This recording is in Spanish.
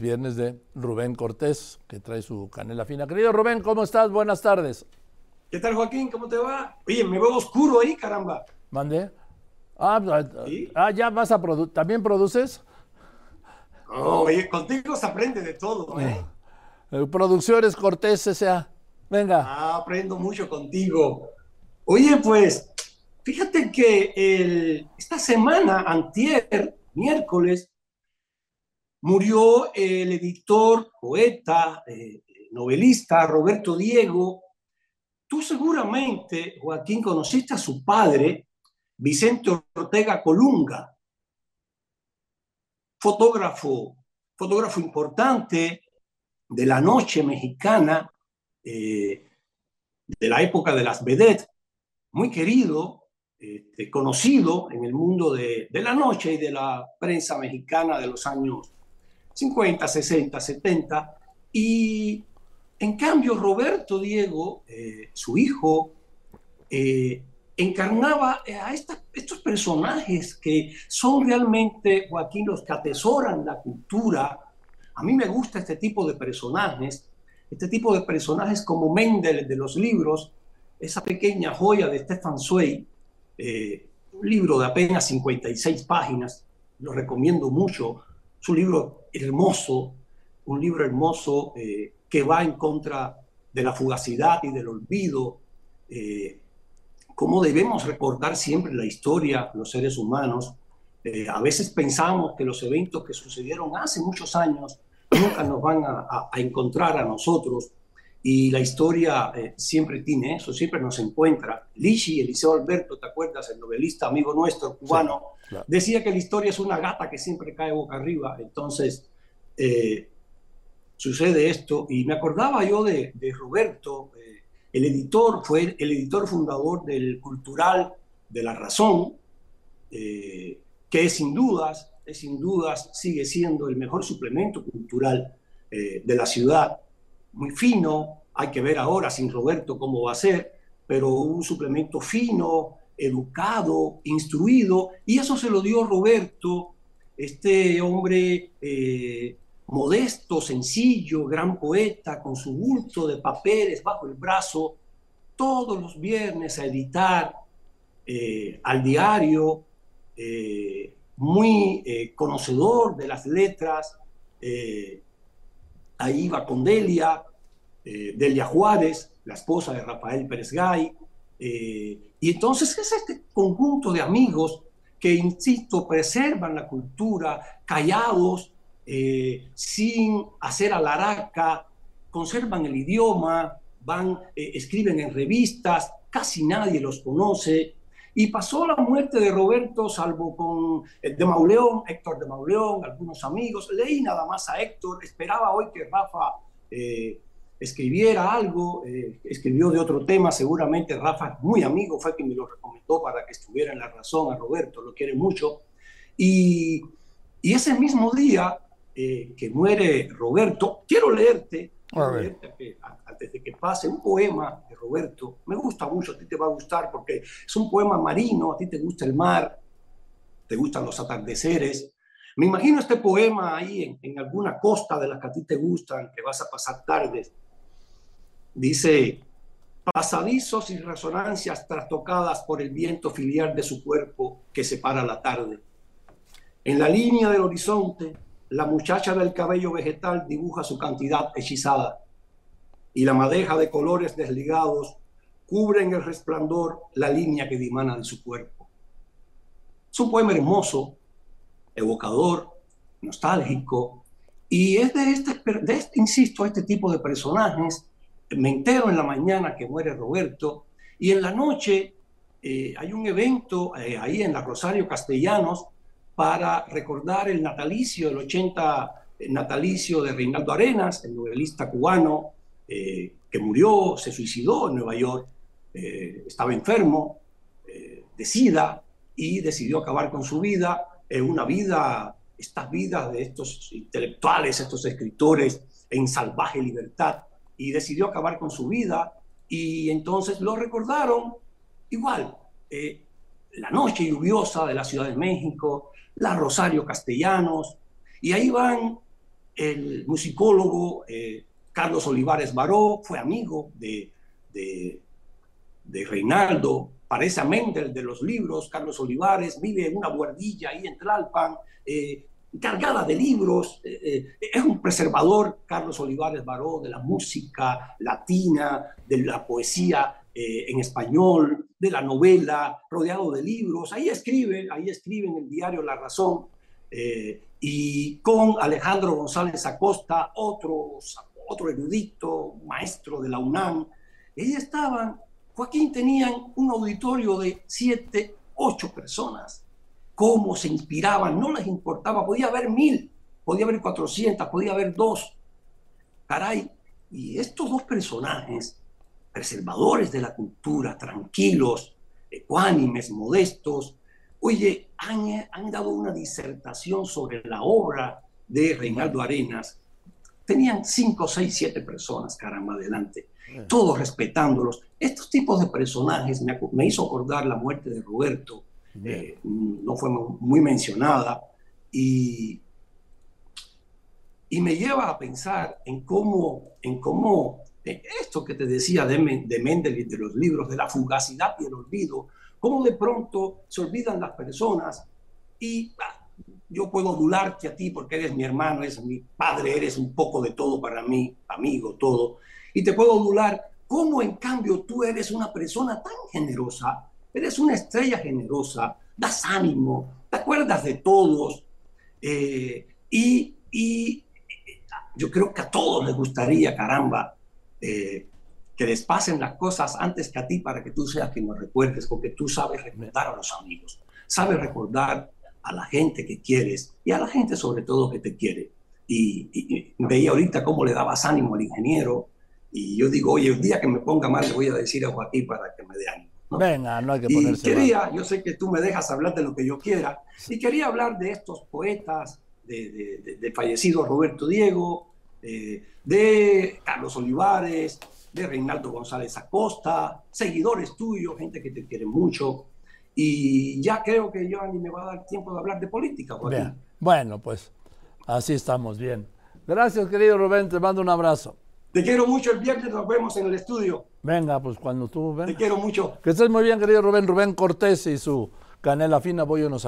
viernes de Rubén Cortés, que trae su canela fina. Querido Rubén, ¿cómo estás? Buenas tardes. ¿Qué tal, Joaquín? ¿Cómo te va? Oye, me veo oscuro ahí, caramba. ¿Mande? Ah, ah ya vas a producir. ¿También produces? oye, contigo se aprende de todo, ¿eh? eh Producciones Cortés S.A. Venga. Ah, aprendo mucho contigo. Oye, pues, fíjate que el, esta semana, antier, miércoles, murió el editor, poeta, eh, novelista Roberto Diego. Tú seguramente, Joaquín, conociste a su padre, Vicente Ortega Colunga, fotógrafo, fotógrafo importante de la noche mexicana, eh, de la época de las vedettes, muy querido, este, conocido en el mundo de, de, la noche y de la prensa mexicana de los años 50, 60, 70. Y en cambio, Roberto Diego, eh, su hijo, eh, encarnaba a estos personajes que son realmente, Joaquín, los que atesoran la cultura. A mí me gusta este tipo de personajes, este tipo de personajes como Mendel de los libros, esa pequeña joya de Stefan Zweig, eh, un libro de apenas 56 páginas, lo recomiendo mucho, es un libro hermoso, un libro hermoso eh, que va en contra de la fugacidad y del olvido, eh, cómo debemos recordar siempre la historia, los seres humanos. Eh, a veces pensamos que los eventos que sucedieron hace muchos años nunca nos van a, encontrar a nosotros y la historia siempre tiene eso, siempre nos encuentra. Lishi, Eliseo Alberto, ¿te acuerdas? El novelista amigo nuestro, cubano, decía que la historia es una gata que siempre cae boca arriba. Entonces, eh, sucede esto. Y me acordaba yo de, Roberto, eh, el editor, fue el editor fundador del Cultural de la Razón, eh, que sin dudas, sin dudas sigue siendo el mejor suplemento cultural de la ciudad. Muy fino, hay que ver ahora sin Roberto cómo va a ser, pero un suplemento fino, educado, instruido, y eso se lo dio Roberto, este hombre eh, modesto, sencillo, gran poeta, con su bulto de papeles bajo el brazo, todos los viernes a editar eh, al diario, eh, muy conocedor de las letras, ahí iba con Delia, Delia Juárez, la esposa de Rafael Pérez Gay, y entonces es este conjunto de amigos que, insisto, preservan la cultura, callados, eh, sin hacer alaraca, conservan el idioma, van, eh, escriben en revistas, casi nadie los conoce. Y pasó la muerte de Roberto, salvo con eh, de Mauleón, Héctor de Mauleón, algunos amigos. Leí nada más a Héctor, esperaba hoy que Rafa escribiera algo, eh, escribió de otro tema, seguramente Rafa, muy amigo, fue quien me lo recomendó para que estuviera en la razón a Roberto, lo quiere mucho. Y, y ese mismo día eh, que muere Roberto, quiero leerte, antes de que pase, un poema de Roberto, me gusta mucho, a ti te va a gustar porque es un poema marino, a ti te gusta el mar, te gustan los atardeceres. Me imagino este poema ahí en, en alguna costa de las que a ti te gustan, que vas a pasar tardes Dice, pasadizos y resonancias trastocadas por el viento filial de su cuerpo que separa la tarde. En la línea del horizonte, la muchacha del cabello vegetal dibuja su cantidad hechizada y la madeja de colores desligados cubre en el resplandor la línea que dimana de su cuerpo. Es un poema hermoso, evocador, nostálgico, y es de este, de este, insisto, este tipo de personajes me entero en la mañana que muere Roberto y en la noche eh, hay un evento eh, ahí en la Rosario Castellanos para recordar el natalicio, el 80 natalicio de Reinaldo Arenas, el novelista cubano eh, que murió, se suicidó en Nueva York, estaba enfermo de sida y decidió acabar con su vida, una vida, estas vidas de estos intelectuales, estos escritores en salvaje libertad y decidió acabar con su vida y entonces lo recordaron igual. Eh, la noche lluviosa de la Ciudad de México, la Rosario Castellanos, y ahí van el musicólogo eh, Carlos Olivares Baró fue amigo de, de, Reinaldo, parece a Mendel de los libros, Carlos Olivares vive en una guardilla ahí en Tlalpan, eh, cargada de libros, eh, eh, es un preservador, Carlos Olivares Baró, de la música latina, de la poesía en español, de la novela, rodeado de libros, ahí escribe, ahí escribe en el diario La Razón, y con Alejandro González Acosta, otro, otro erudito, maestro de la UNAM, ahí estaban Joaquín tenían un auditorio de siete, ocho personas. Cómo se inspiraban, no les importaba. Podía haber mil, podía haber cuatrocientas, podía haber dos. Caray, y estos dos personajes, preservadores de la cultura, tranquilos, ecuánimes, modestos, oye, han, han dado una disertación sobre la obra de Reinaldo Arenas. Tenían cinco, seis, siete personas, caramba, adelante todos respetándolos. Estos tipos de personajes me, hizo acordar la muerte de Roberto, eh, no fue muy mencionada, y, y me lleva a pensar en cómo, en cómo esto que te decía de, de Mendel y de los libros, de la fugacidad y el olvido, cómo de pronto se olvidan las personas y ah, yo puedo adularte a ti porque eres mi hermano, eres mi padre, eres un poco de todo para mí, amigo, todo. Y te puedo adular cómo en cambio tú eres una persona tan generosa, eres una estrella generosa, das ánimo, te acuerdas de todos eh, y, yo creo que a todos les gustaría, caramba, eh, que les pasen las cosas antes que a ti para que tú seas quien nos recuerdes, porque tú sabes recordar a los amigos, sabes recordar a la gente que quieres y a la gente sobre todo que te quiere. Y, y veía ahorita cómo le dabas ánimo al ingeniero, y yo digo, oye, el día que me ponga mal le voy a decir a Joaquín para que me dé ánimo. Venga, no hay que ponerse y quería, yo sé que tú me dejas hablar de lo que yo quiera, y quería hablar de estos poetas, de, de, fallecido Roberto Diego, de Carlos Olivares, de Reinaldo González Acosta, seguidores tuyos, gente que te quiere mucho. Y ya creo que yo ni me va a dar tiempo de hablar de política. Joaquín. Bueno, pues así estamos bien. Gracias, querido Rubén, te mando un abrazo. Te quiero mucho. El viernes nos vemos en el estudio. Venga, pues cuando tú vengas. Te quiero mucho. Que estés muy bien, querido Rubén. Rubén Cortés y su canela fina, voy unos